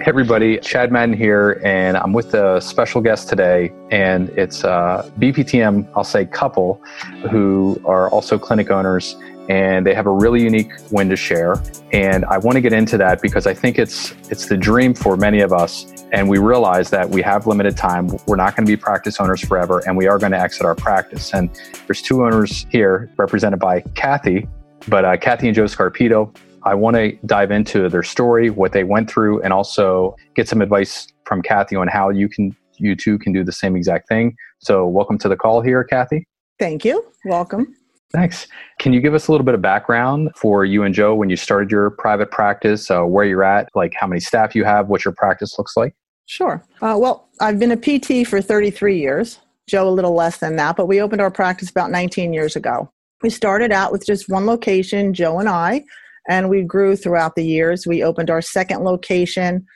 Hey everybody, Chad Madden here, and I'm with a special guest today, and it's a BPTM, I'll say couple, who are also clinic owners, and they have a really unique win to share. And I want to get into that because I think it's it's the dream for many of us, and we realize that we have limited time. We're not going to be practice owners forever, and we are going to exit our practice. And there's two owners here, represented by Kathy, but uh, Kathy and Joe Scarpito. I want to dive into their story, what they went through, and also get some advice from Kathy on how you can you too can do the same exact thing. So, welcome to the call here, Kathy. Thank you. Welcome. Thanks. Can you give us a little bit of background for you and Joe when you started your private practice, uh, where you're at, like how many staff you have, what your practice looks like? Sure. Uh, well, I've been a PT for 33 years. Joe, a little less than that, but we opened our practice about 19 years ago. We started out with just one location, Joe and I and we grew throughout the years. We opened our second location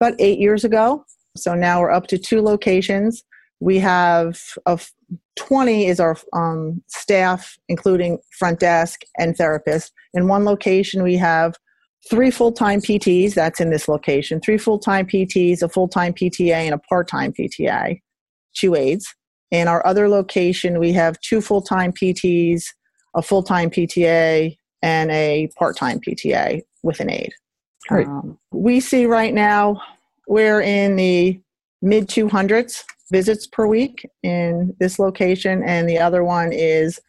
about eight years ago. So now we're up to two locations. We have of 20 is our um, staff, including front desk and therapist. In one location, we have three full-time PTs. That's in this location. Three full-time PTs, a full-time PTA, and a part-time PTA. Two aides. In our other location, we have two full-time PTs, a full-time PTA, and a part-time PTA with an aide. Great. Um, we see right now we're in the mid 200s visits per week in this location, and the other one is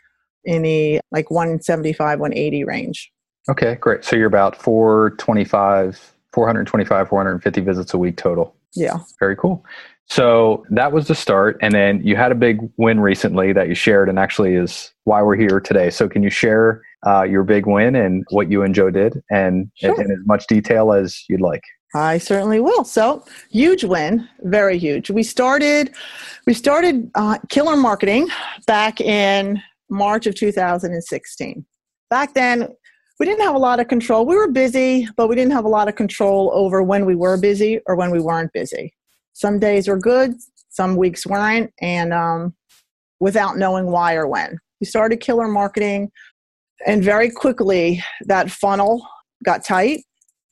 in the like 175, 180 range. Okay, great. So you're about 425, 425, 450 visits a week total. Yeah. Very cool. So that was the start. And then you had a big win recently that you shared, and actually is why we're here today. So, can you share uh, your big win and what you and Joe did, and sure. in, in as much detail as you'd like? I certainly will. So, huge win, very huge. We started, we started uh, Killer Marketing back in March of 2016. Back then, we didn't have a lot of control. We were busy, but we didn't have a lot of control over when we were busy or when we weren't busy some days were good, some weeks weren't, and um, without knowing why or when. We started killer marketing, and very quickly that funnel got tight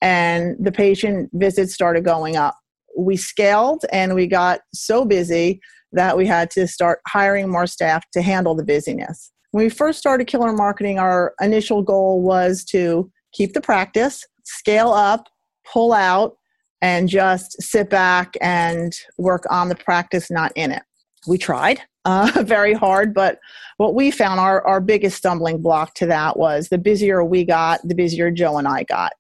and the patient visits started going up. We scaled and we got so busy that we had to start hiring more staff to handle the busyness. When we first started killer marketing, our initial goal was to keep the practice, scale up, pull out, and just sit back and work on the practice, not in it. We tried uh, very hard, but what we found our, our biggest stumbling block to that was the busier we got, the busier Joe and I got.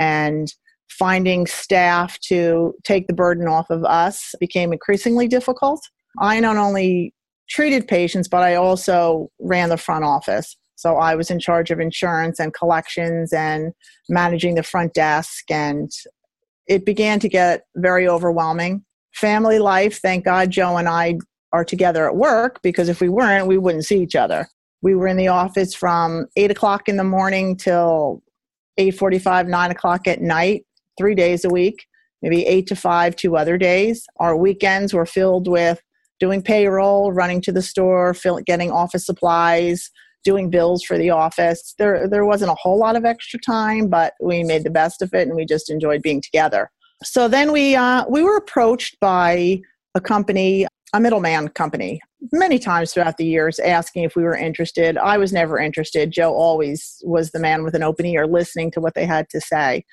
And finding staff to take the burden off of us became increasingly difficult. I not only treated patients, but I also ran the front office. So I was in charge of insurance and collections and managing the front desk and it began to get very overwhelming. Family life, thank God Joe and I are together at work because if we weren't, we wouldn't see each other. We were in the office from eight o'clock in the morning till eight forty-five, nine o'clock at night, three days a week, maybe eight to five two other days. Our weekends were filled with doing payroll, running to the store, fill, getting office supplies, doing bills for the office. There, there wasn't a whole lot of extra time, but we made the best of it and we just enjoyed being together. So then we, uh, we were approached by a company, a middleman company, many times throughout the years asking if we were interested. I was never interested. Joe always was the man with an open ear listening to what they had to say.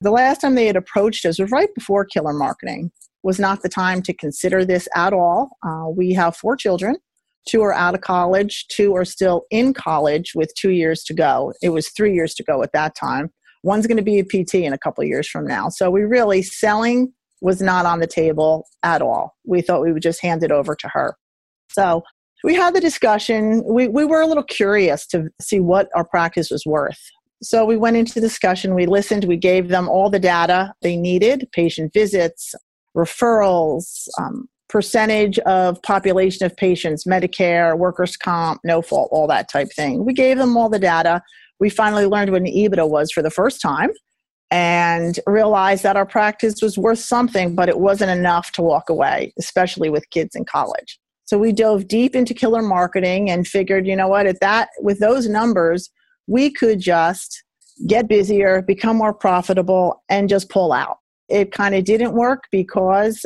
The last time they had approached us was right before killer marketing. Was not the time to consider this at all. Uh, we have four children Two are out of college, two are still in college with two years to go. It was three years to go at that time. One's going to be a PT in a couple years from now. So we really, selling was not on the table at all. We thought we would just hand it over to her. So we had the discussion. We, we were a little curious to see what our practice was worth. So we went into discussion, we listened, we gave them all the data they needed patient visits, referrals, um, percentage of population of patients, Medicare, workers' comp, no fault, all that type thing. We gave them all the data. We finally learned what an EBITDA was for the first time and realized that our practice was worth something, but it wasn't enough to walk away, especially with kids in college. So we dove deep into killer marketing and figured, you know what, at that with those numbers, we could just get busier, become more profitable, and just pull out it kind of didn't work because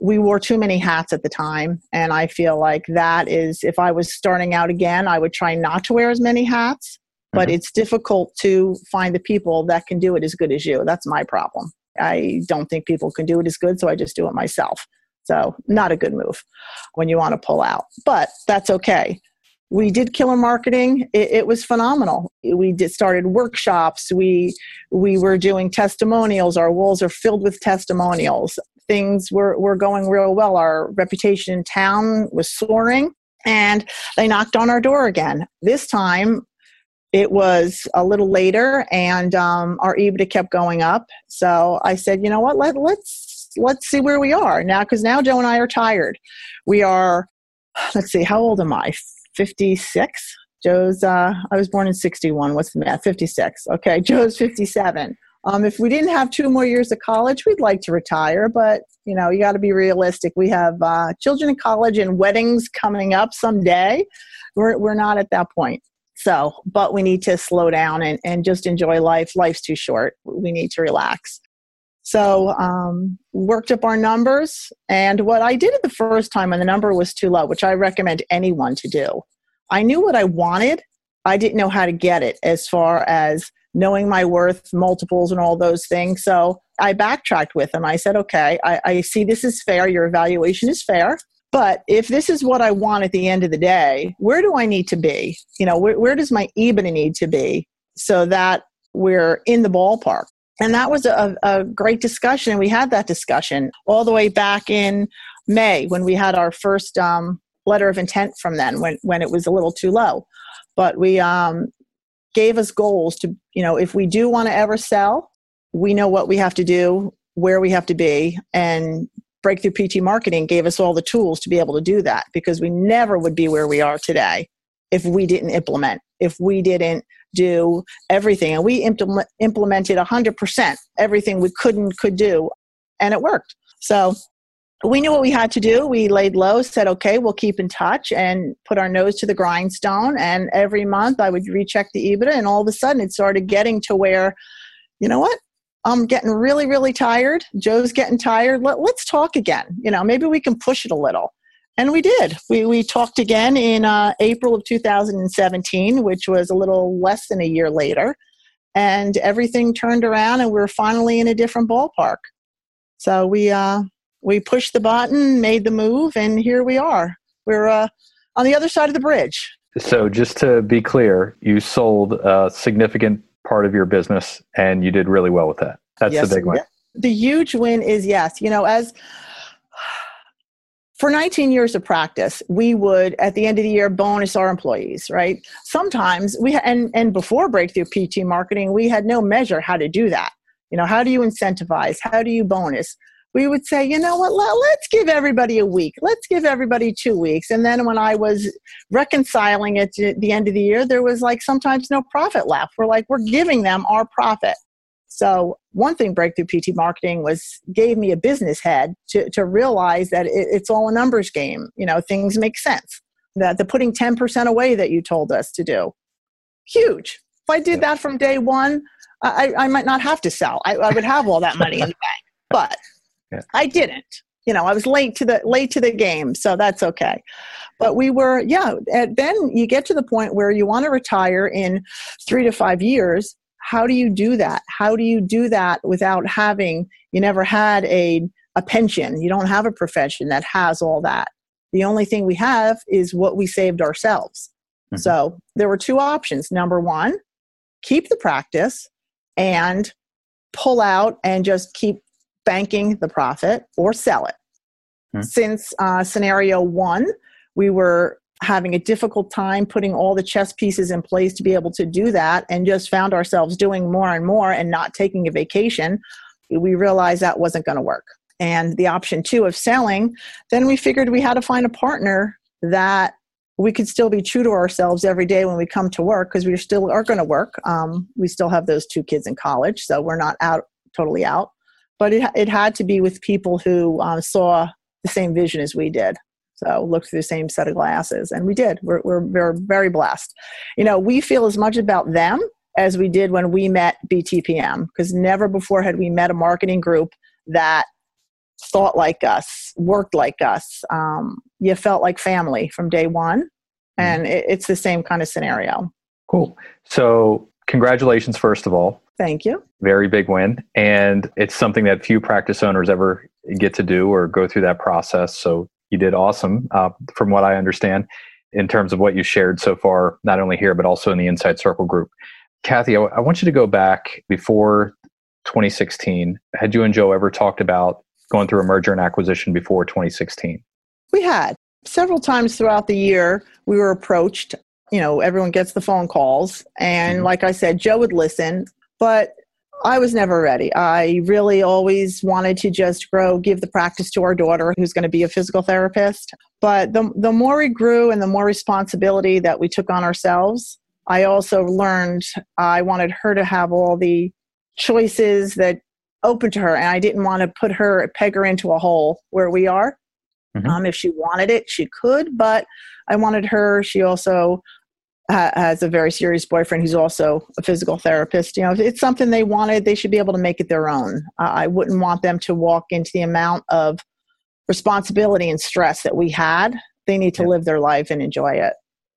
we wore too many hats at the time. And I feel like that is, if I was starting out again, I would try not to wear as many hats. But mm-hmm. it's difficult to find the people that can do it as good as you. That's my problem. I don't think people can do it as good, so I just do it myself. So, not a good move when you want to pull out, but that's okay. We did killer marketing. It, it was phenomenal. We did started workshops. We we were doing testimonials. Our walls are filled with testimonials. Things were were going real well. Our reputation in town was soaring, and they knocked on our door again. This time, it was a little later and um, our ebitda kept going up. So i said you know what? Let, let's let's see where we are now because now joe and i are tired. We are let's see how old am i? 56 joe's uh, i was born in 61 what's the math? 56 okay joe's 57 um, if we didn't have two more years of college we'd like to retire but you know you got to be realistic we have uh, children in college and weddings coming up someday we're, we're not at that point so, but we need to slow down and, and just enjoy life. Life's too short. We need to relax. So, um, worked up our numbers. And what I did it the first time when the number was too low, which I recommend anyone to do, I knew what I wanted. I didn't know how to get it as far as knowing my worth, multiples, and all those things. So I backtracked with them. I said, okay, I, I see this is fair. Your evaluation is fair. But if this is what I want at the end of the day, where do I need to be? You know, where, where does my EBITDA need to be so that we're in the ballpark? And that was a, a great discussion. We had that discussion all the way back in May when we had our first um, letter of intent from then when, when it was a little too low. But we um, gave us goals to, you know, if we do want to ever sell, we know what we have to do, where we have to be, and Breakthrough PT Marketing gave us all the tools to be able to do that because we never would be where we are today if we didn't implement, if we didn't do everything. And we implement, implemented 100% everything we couldn't could do, and it worked. So we knew what we had to do. We laid low, said, okay, we'll keep in touch and put our nose to the grindstone. And every month I would recheck the EBITDA, and all of a sudden it started getting to where, you know what? I'm getting really, really tired. Joe's getting tired. Let, let's talk again. You know, maybe we can push it a little. And we did. We, we talked again in uh, April of 2017, which was a little less than a year later. And everything turned around, and we are finally in a different ballpark. So we, uh, we pushed the button, made the move, and here we are. We're uh, on the other side of the bridge. So, just to be clear, you sold a significant part of your business and you did really well with that. That's yes, the big one. The huge win is yes, you know, as for 19 years of practice, we would at the end of the year bonus our employees, right? Sometimes we and and before breakthrough PT marketing, we had no measure how to do that. You know, how do you incentivize? How do you bonus? We would say, you know what, let's give everybody a week. Let's give everybody two weeks. And then when I was reconciling at the end of the year, there was like sometimes no profit left. We're like, we're giving them our profit. So one thing Breakthrough PT Marketing was gave me a business head to, to realize that it, it's all a numbers game. You know, things make sense. That the putting 10% away that you told us to do, huge. If I did that from day one, I, I might not have to sell. I, I would have all that money in the bank. But yeah. I didn't. You know, I was late to the late to the game, so that's okay. But we were, yeah. then you get to the point where you want to retire in three to five years. How do you do that? How do you do that without having? You never had a a pension. You don't have a profession that has all that. The only thing we have is what we saved ourselves. Mm-hmm. So there were two options. Number one, keep the practice and pull out and just keep banking the profit or sell it. Hmm. Since uh, scenario one, we were having a difficult time putting all the chess pieces in place to be able to do that and just found ourselves doing more and more and not taking a vacation. We realized that wasn't going to work. And the option two of selling, then we figured we had to find a partner that we could still be true to ourselves every day when we come to work because we still are going to work. Um, we still have those two kids in college, so we're not out totally out but it, it had to be with people who um, saw the same vision as we did so looked through the same set of glasses and we did we're, we're, we're very blessed you know we feel as much about them as we did when we met btpm because never before had we met a marketing group that thought like us, worked like us. Um, you felt like family from day one, mm-hmm. and it, it's the same kind of scenario. Cool. So, congratulations, first of all. Thank you. Very big win. And it's something that few practice owners ever get to do or go through that process. So, you did awesome, uh, from what I understand, in terms of what you shared so far, not only here, but also in the Inside Circle group. Kathy, I, I want you to go back before 2016. Had you and Joe ever talked about going through a merger and acquisition before 2016? We had. Several times throughout the year, we were approached. You know, everyone gets the phone calls. And mm-hmm. like I said, Joe would listen, but I was never ready. I really always wanted to just grow, give the practice to our daughter, who's going to be a physical therapist. But the, the more we grew and the more responsibility that we took on ourselves, I also learned I wanted her to have all the choices that open to her and i didn't want to put her peg her into a hole where we are mm-hmm. um, if she wanted it she could but i wanted her she also ha- has a very serious boyfriend who's also a physical therapist you know if it's something they wanted they should be able to make it their own uh, i wouldn't want them to walk into the amount of responsibility and stress that we had they need to yeah. live their life and enjoy it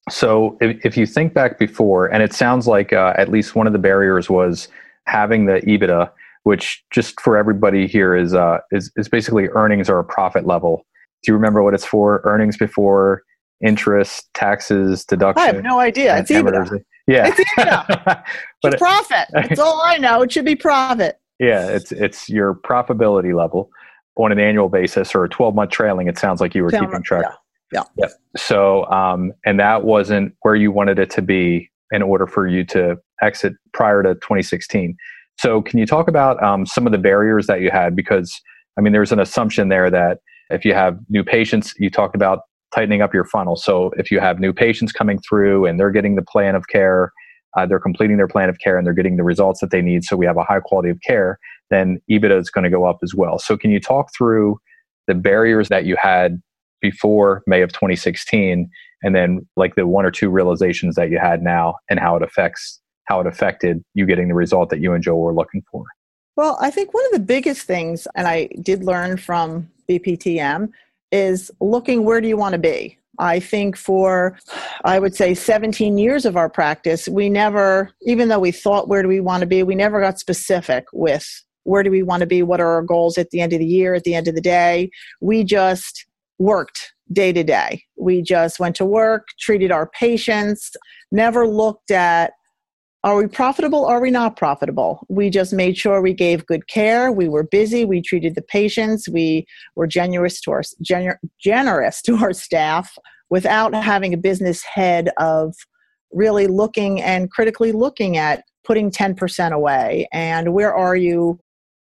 so if, if you think back before and it sounds like uh, at least one of the barriers was having the ebitda which just for everybody here is uh, is is basically earnings or a profit level. Do you remember what it's for? Earnings before interest, taxes, deduction. I have no idea. It's EBITDA. Yeah, it's EBITDA. but it's profit. That's all I know. It should be profit. Yeah, it's it's your profitability level on an annual basis or a 12 month trailing. It sounds like you were keeping track. Yeah. Yeah. Yep. So, um, and that wasn't where you wanted it to be in order for you to exit prior to 2016. So, can you talk about um, some of the barriers that you had? Because, I mean, there's an assumption there that if you have new patients, you talked about tightening up your funnel. So, if you have new patients coming through and they're getting the plan of care, uh, they're completing their plan of care and they're getting the results that they need, so we have a high quality of care, then EBITDA is going to go up as well. So, can you talk through the barriers that you had before May of 2016 and then like the one or two realizations that you had now and how it affects how it affected you getting the result that you and Joe were looking for? Well, I think one of the biggest things, and I did learn from BPTM, is looking where do you want to be? I think for, I would say, 17 years of our practice, we never, even though we thought where do we want to be, we never got specific with where do we want to be, what are our goals at the end of the year, at the end of the day. We just worked day to day. We just went to work, treated our patients, never looked at are we profitable? Are we not profitable? We just made sure we gave good care. We were busy. We treated the patients. We were generous to our gener- generous to our staff without having a business head of really looking and critically looking at putting 10% away and where are you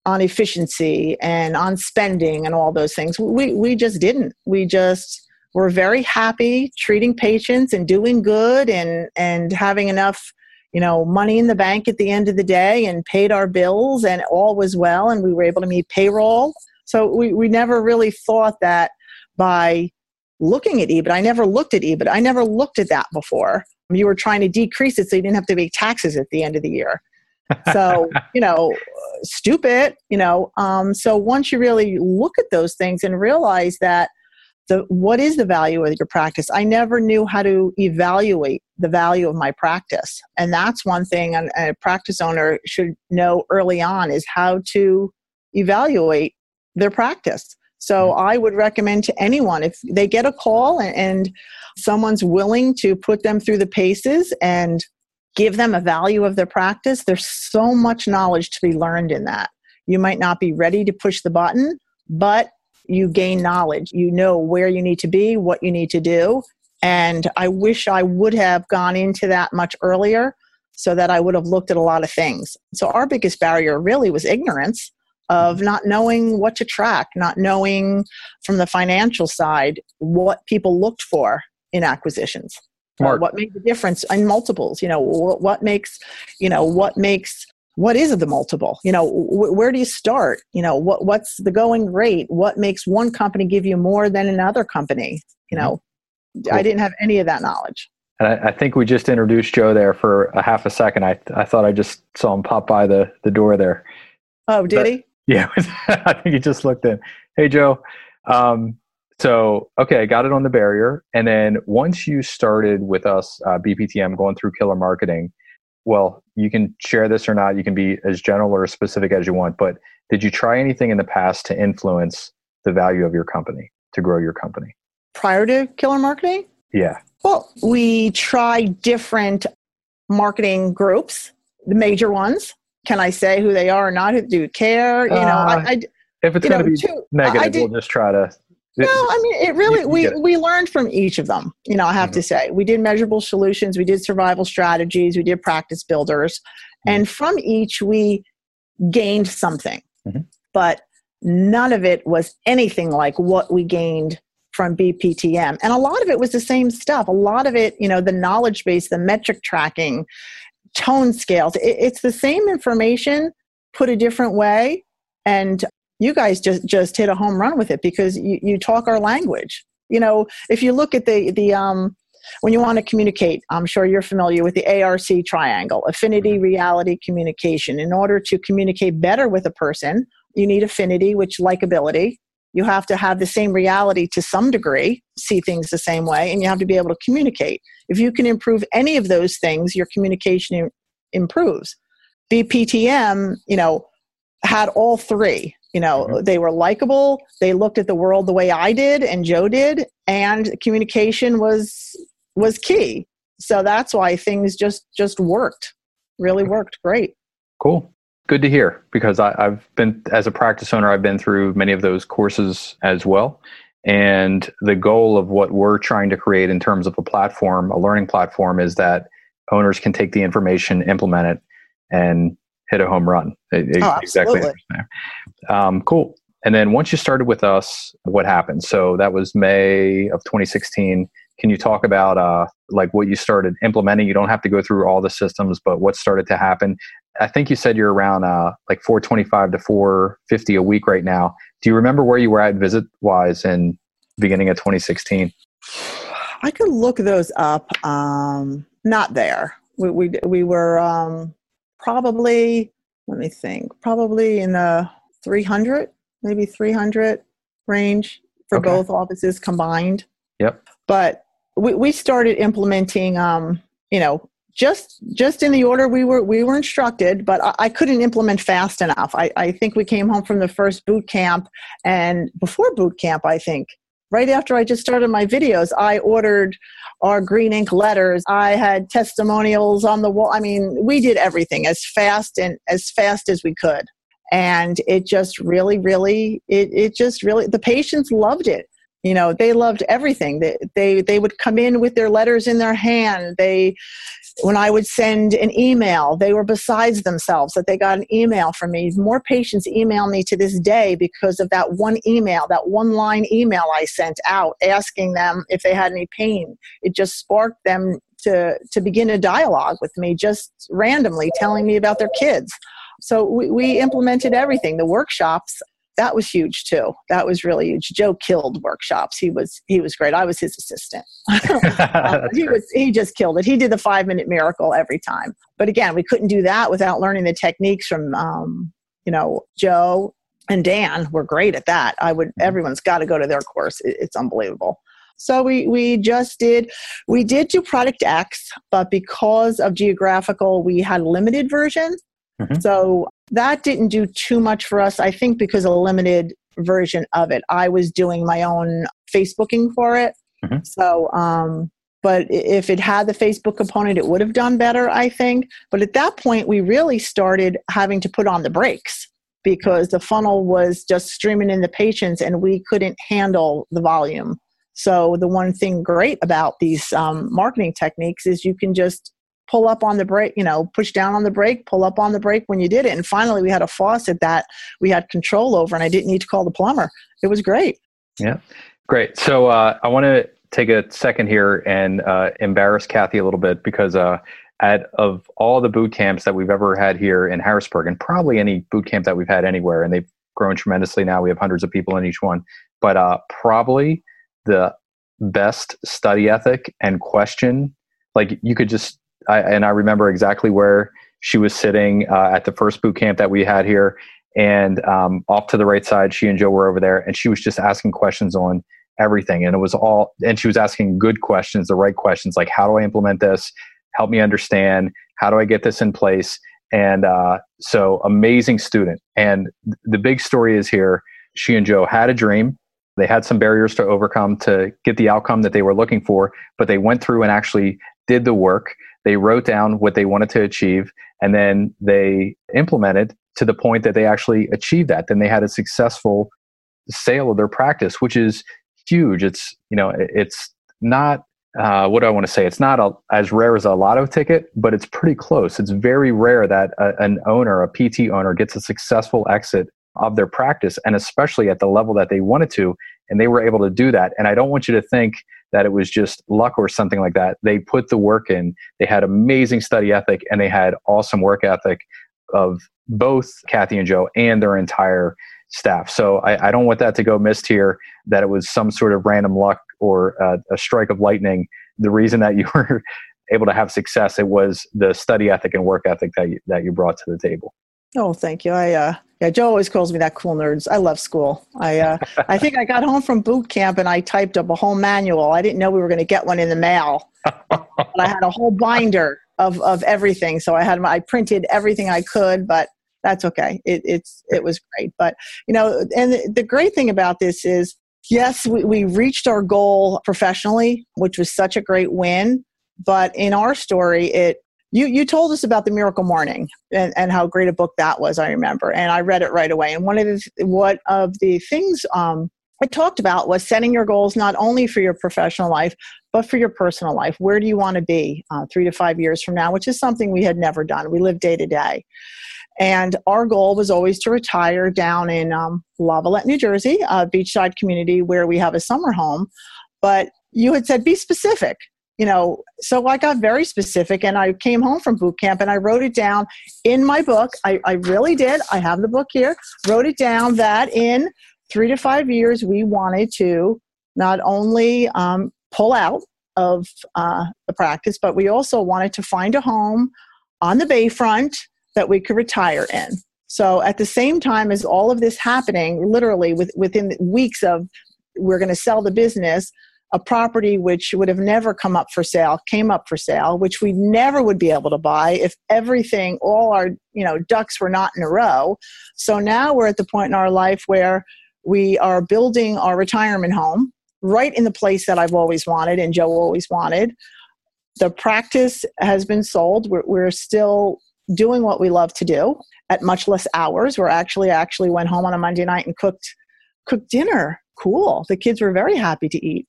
on efficiency and on spending and all those things. We we just didn't. We just were very happy treating patients and doing good and and having enough you know, money in the bank at the end of the day and paid our bills and all was well and we were able to meet payroll. So we, we never really thought that by looking at EBIT, I never looked at EBIT. I never looked at that before. You were trying to decrease it so you didn't have to pay taxes at the end of the year. So, you know, stupid, you know. Um, so once you really look at those things and realize that the what is the value of your practice? I never knew how to evaluate the value of my practice. And that's one thing a, a practice owner should know early on is how to evaluate their practice. So mm-hmm. i would recommend to anyone if they get a call and, and someone's willing to put them through the paces and give them a value of their practice there's so much knowledge to be learned in that. You might not be ready to push the button but you gain knowledge. You know where you need to be, what you need to do. And I wish I would have gone into that much earlier so that I would have looked at a lot of things. So, our biggest barrier really was ignorance of mm-hmm. not knowing what to track, not knowing from the financial side what people looked for in acquisitions. What made the difference in multiples? You know, what makes, you know, what makes what is the multiple? You know wh- where do you start? You know what what's the going rate? What makes one company give you more than another company? You know cool. i didn't have any of that knowledge. And I, I, think we just introduced joe there for a half a second. I, I thought i just saw him pop by the, the door there. Oh did but, he? Yeah, I think he just looked in. Hey, Joe. Um, so, okay, I got it on the barrier. And then once you started with us, uh, BPTM, going through killer marketing, well, you can share this or not. You can be as general or as specific as you want. But did you try anything in the past to influence the value of your company, to grow your company? Prior to killer marketing? Yeah. Well, we tried different marketing groups, the major ones. Can I say who they are or not? Who do care? You know, uh, I, I, if it's going to be too, negative, did, we'll just try to no, I mean it really we we learned from each of them. You know, I have mm-hmm. to say. We did measurable solutions, we did survival strategies, we did practice builders, mm-hmm. and from each we gained something. Mm-hmm. But none of it was anything like what we gained from BPTM. And a lot of it was the same stuff. A lot of it, you know, the knowledge base, the metric tracking, tone scales, it, it's the same information put a different way. And you guys just just hit a home run with it because you, you talk our language. You know if you look at the the um when you want to communicate i'm sure you're familiar with the arc triangle affinity mm-hmm. reality communication. In order to communicate better with a person you need affinity which likability. You have to have the same reality to some degree see things the same way and you have to be able to communicate. If you can improve any of those things your communication improves. Bptm you know had all three you know mm-hmm. they were likable. They looked at the world the way i did and joe did and communication was was key. So that's why things just just worked really worked great. Cool. Good to hear because I, i've been as a practice owner i've been through many of those courses as well. And the goal of what we're trying to create in terms of a platform a learning platform is that owners can take the information implement it and hit a home run. oh, exactly. Um, cool. And then once you started with us, what happened? So that was May of 2016. Can you talk about uh, like what you started implementing? You don't have to go through all the systems, but what started to happen? I think you said you're around uh, like 425 to 450 a week right now. Do you remember where you were at visit wise in beginning of 2016? I could look those up. Um, not there. We we we were um, probably let me think probably in the 300 maybe 300 range for okay. both offices combined. Yep. But we, we started implementing um, you know just just in the order we were we were instructed but i, I couldn't implement fast enough. I, I think we came home from the first boot camp and before boot camp i think right after I just started my videos, I ordered our green ink letters. I had testimonials on the wall. I mean, we did everything as fast and as fast as we could. And it just really, really, it, it just really, the patients loved it you know they loved everything they, they they would come in with their letters in their hand they when i would send an email they were besides themselves that they got an email from me. More patients email me to this day because of that one email that one line email i sent out asking them if they had any pain. It just sparked them to to begin a dialogue with me just randomly telling me about their kids. So we, we implemented everything the workshops that was huge too. That was really huge. Joe killed workshops. He was he was great. I was his assistant. um, he was he just killed it. He did the five minute miracle every time. But again, we couldn't do that without learning the techniques from um, you know Joe and Dan. Were great at that. I would mm-hmm. everyone's got to go to their course. It, it's unbelievable. So we we just did we did do product X, but because of geographical, we had limited version. Mm-hmm. So that didn't do too much for us, I think, because a limited version of it. I was doing my own Facebooking for it. Mm-hmm. So, um, but if it had the Facebook component, it would have done better, I think. But at that point, we really started having to put on the brakes because the funnel was just streaming in the patients and we couldn't handle the volume. So, the one thing great about these um, marketing techniques is you can just pull up on the brake, you know, push down on the brake, pull up on the brake when you did it. And finally, we had a faucet that we had control over, and I didn't need to call the plumber. It was great. Yeah, great. So uh, I want to take a second here and uh, embarrass Kathy a little bit because uh, at of all the boot camps that we've ever had here in Harrisburg, and probably any boot camp that we've had anywhere, and they've grown tremendously now. We have hundreds of people in each one, but uh, probably the best study ethic and question like you could just I, and I remember exactly where she was sitting uh, at the first boot camp that we had here. And um, off to the right side, she and Joe were over there, and she was just asking questions on everything. And it was all, and she was asking good questions, the right questions, like, how do I implement this? Help me understand. How do I get this in place? And uh, so, amazing student. And the big story is here she and Joe had a dream. They had some barriers to overcome to get the outcome that they were looking for, but they went through and actually did the work. They wrote down what they wanted to achieve, and then they implemented to the point that they actually achieved that. Then they had a successful sale of their practice, which is huge. It's you know it's not uh, what do I want to say? It's not a, as rare as a lotto ticket, but it's pretty close. It's very rare that a, an owner, a PT owner, gets a successful exit of their practice, and especially at the level that they wanted to, and they were able to do that. And I don't want you to think that it was just luck or something like that. They put the work in. They had amazing study ethic, and they had awesome work ethic of both Kathy and Joe and their entire staff. So I, I, don't want that to go missed here. That it was some sort of random luck or uh, a strike of lightning. The reason that you were able to have success it was the study ethic and work ethic that you, that you brought to the table. Oh, thank you. I uh, yeah, Joe always calls me that cool nerds. I love school. I uh, I think I got home from boot camp and I typed up a whole manual. I didn't know we were going to get one in the mail. I had a whole binder of of everything. So I had I printed everything I could, but that's okay. It, it's it was great. But you know, and the, the great thing about this is, yes, we, we reached our goal professionally, which was such a great win. But in our story, it you you told us about the miracle morning and, and how great a book that was i remember and i read it right away and one of the what of the things um, i talked about was setting your goals not only for your professional life but for your personal life where do you want to be uh, three to five years from now which is something we had never done we live day to day and our goal was always to retire down in um, Lavallette, New Jersey, a beachside community where we have a summer home. But you had said, be specific. You know, so I got very specific and I came home from boot camp and I wrote it down in my book. I, I really did. I have the book here. Wrote it down that in three to five years, we wanted to not only um, pull out of uh, the practice, but we also wanted to find a home on the bayfront that we could retire in. So at the same time as all of this happening, literally with, within weeks of we're going to sell the business, a property which would have never come up for sale came up for sale, which we never would be able to buy if everything, all our you know ducks were not in a row. So now we're at the point in our life where we are building our retirement home right in the place that I've always wanted and Joe always wanted. The practice has been sold. We're, we're still doing what we love to do at much less hours. We're actually actually went home on a Monday night and cooked cooked dinner. Cool. The kids were very happy to eat.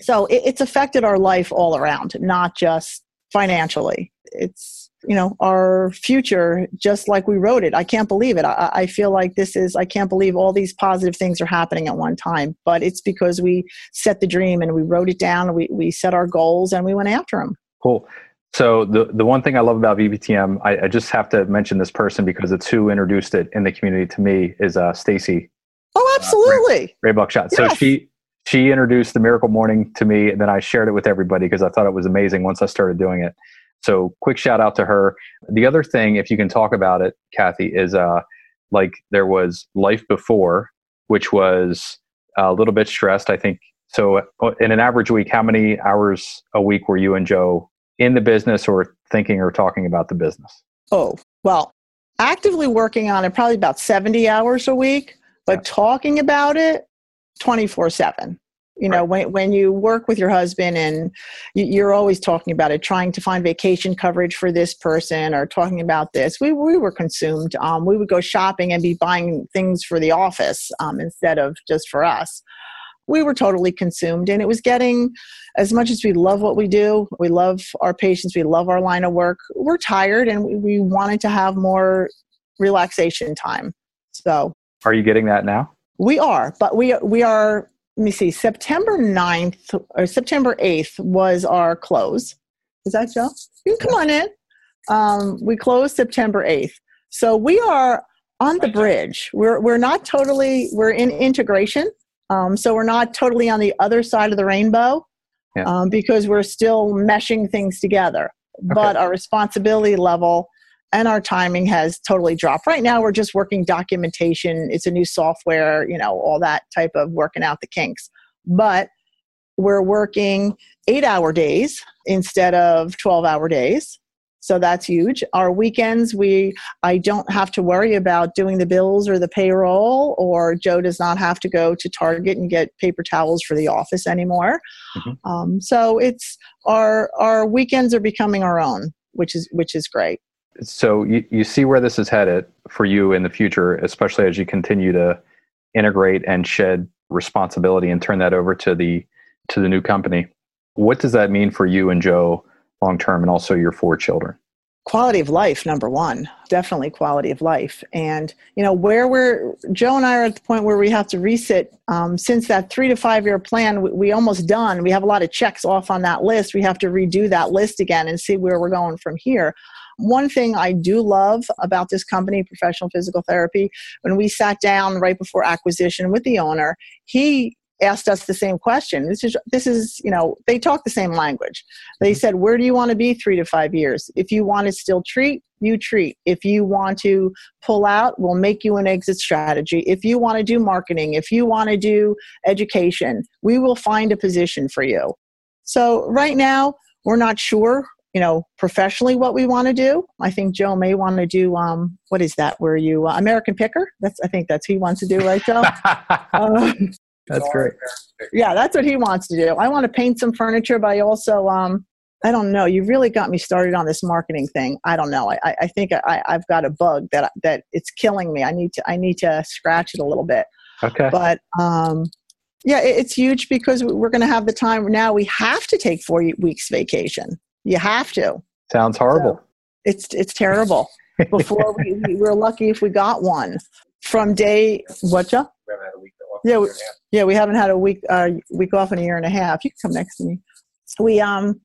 So it, it's affected our life all around, not just financially. It's you know our future just like we wrote it i can't believe it I, I, feel like this is i can't believe all these positive things are happening at one time but it's because we set the dream and we wrote it down we, we set our goals and we went after them cool so the the one thing I love about BPTM, I, I, just have to mention this person because it's who introduced it in the community to me is uh, Stacy. Oh, absolutely. Uh, Ray, Ray Buckshot. Yes. So she she introduced the Miracle Morning to me, and then I shared it with everybody because I thought it was amazing once I started doing it. So quick shout out to her. The other thing, if you can talk about it, Kathy, is uh like there was life before, which was a little bit stressed. I think so. Uh, in an average week, how many hours a week were you and Joe in the business or thinking or talking about the business? Oh, well, actively working on it probably about 70 hours a week, but yeah. talking about it 24 7 you know right. when, when you work with your husband and you're always talking about it trying to find vacation coverage for this person or talking about this we, we were consumed. Um, we would go shopping and be buying things for the office um, instead of just for us. We were totally consumed and it was getting as much as we love what we do we love our patients we love our line of work we're tired and we, we wanted to have more relaxation time. So are you getting that now we are but we we are let me see september 9th or september 8th was our close is that joe you can come on in um, we closed september 8th so we are on the bridge we're, we're not totally we're in integration um, so we're not totally on the other side of the rainbow yeah. um, because we're still meshing things together. Okay. But our responsibility level and our timing has totally dropped. Right now, we're just working documentation. It's a new software, you know, all that type of working out the kinks. But we're working eight hour days instead of 12 hour days. So that's huge. Our weekends, we I don't have to worry about doing the bills or the payroll, or Joe does not have to go to Target and get paper towels for the office anymore. Mm-hmm. Um, so it's our our weekends are becoming our own, which is which is great so you, you see where this is headed for you in the future, especially as you continue to integrate and shed responsibility and turn that over to the to the new company. What does that mean for you and Joe long term and also your four children? Quality of life, number one, definitely quality of life. And, you know, where we're, Joe and I are at the point where we have to reset. Um, since that three to five year plan, we, we almost done. We have a lot of checks off on that list. We have to redo that list again and see where we're going from here. One thing I do love about this company, Professional Physical Therapy, when we sat down right before acquisition with the owner, he asked us the same question. This is this is you know they talk the same language. They mm-hmm. said, "Where do you want to be three to five years? If you want to still treat, you treat. If you want to pull out, we'll make you an exit strategy. If you want to do marketing, if you want to do education, we will find a position for you." So right now, we're not sure you know, professionally what we want to do. I think Joe may want to do um, what is that? Where you uh, American Picker? That's I think that's he wants to do, right, Joe? uh, that's great. Yeah, that's what he wants to do. I want to paint some furniture, but I also um, I don't know. You really got me started on this marketing thing. I don't know. I, I think I, I've got a bug that that it's killing me. I need to I need to scratch it a little bit. Okay. But um, yeah, it's huge because we're going to have the time now. We have to take four weeks vacation. You have to. Sounds horrible. So it's it's terrible. Before we, we were lucky if we got one from day what? Yeah, yeah, we, yeah. We haven't had a week uh, week off in a year and a half. You can come next to me. We um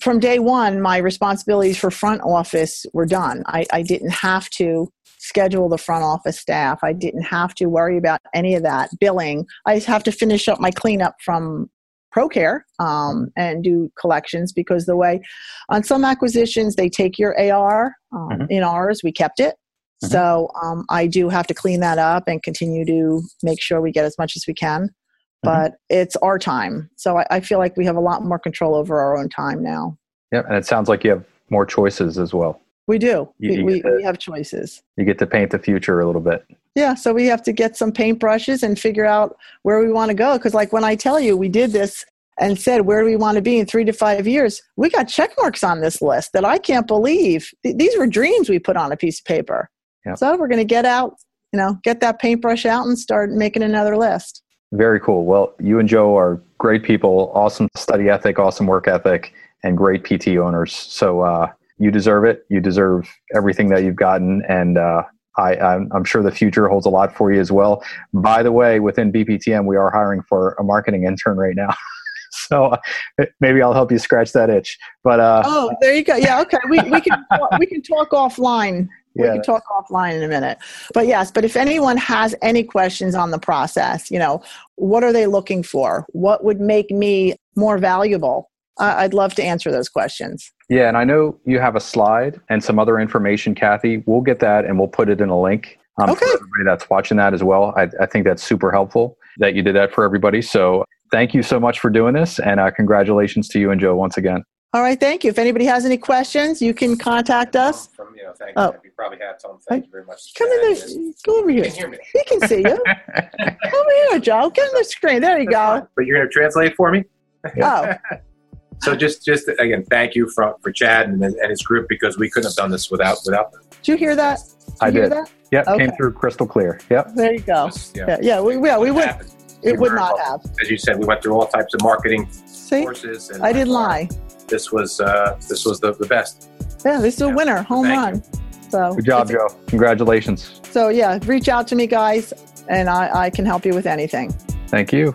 from day one, my responsibilities for front office were done. I, I didn't have to schedule the front office staff. I didn't have to worry about any of that billing. I just have to finish up my cleanup from ProCare um, and do collections because the way on some acquisitions they take your AR. Um, mm-hmm. In ours, we kept it. Mm-hmm. So um, I do have to clean that up and continue to make sure we get as much as we can. Mm-hmm. But it's our time. So I, I, feel like we have a lot more control over our own time now. Yeah, and it sounds like you have more choices as well. We do. You, we, you we, to, we have choices. You get to paint the future a little bit. Yeah, so we have to get some paintbrushes and figure out where we want to go. Because, like, when I tell you we did this and said, Where do we want to be in three to five years? We got check marks on this list that I can't believe. These were dreams we put on a piece of paper. Yep. So we're going to get out, you know, get that paintbrush out and start making another list. Very cool. Well, you and Joe are great people, awesome study ethic, awesome work ethic, and great PT owners. So uh, you deserve it. You deserve everything that you've gotten. And uh, I, I'm, I'm, sure the future holds a lot for you as well. By the way, within BPTM, we are hiring for a marketing intern right now. so uh, maybe I'll help you scratch that itch. But uh, oh, there you go. Yeah, okay. We we can we can talk offline. Yeah. We can talk offline in a minute. But yes, but if anyone has any questions on the process, you know, what are they looking for? What would make me more valuable? I'd love to answer those questions. Yeah, and I know you have a slide and some other information, Kathy. We'll get that and we'll put it in a link um, okay. for everybody that's watching that as well. I, I think that's super helpful that you did that for everybody. So thank you so much for doing this, and uh, congratulations to you and Joe once again. All right, thank you. If anybody has any questions, you can contact us. From, you know, thank oh. you. probably had some. Thank you very much. Come in there. Go over here. He can hear me. He can see you. Come over here, Joe. Get on the screen. There you go. But you're going to translate for me? Oh. so just, just again, thank you for, for Chad and, and his group because we couldn't have done this without without them. Did you hear that? Did I did. That? Yep, okay. came through crystal clear. Yep. There you go. Just, yeah. yeah, yeah, we, yeah, we would. Happened it would not have. As you said, we went through all types of marketing See? courses. And I didn't lie. This was uh, this was the, the best. Yeah, this is a winner, home run. So good job, Joe. Congratulations. So yeah, reach out to me, guys, and I, I can help you with anything. Thank you.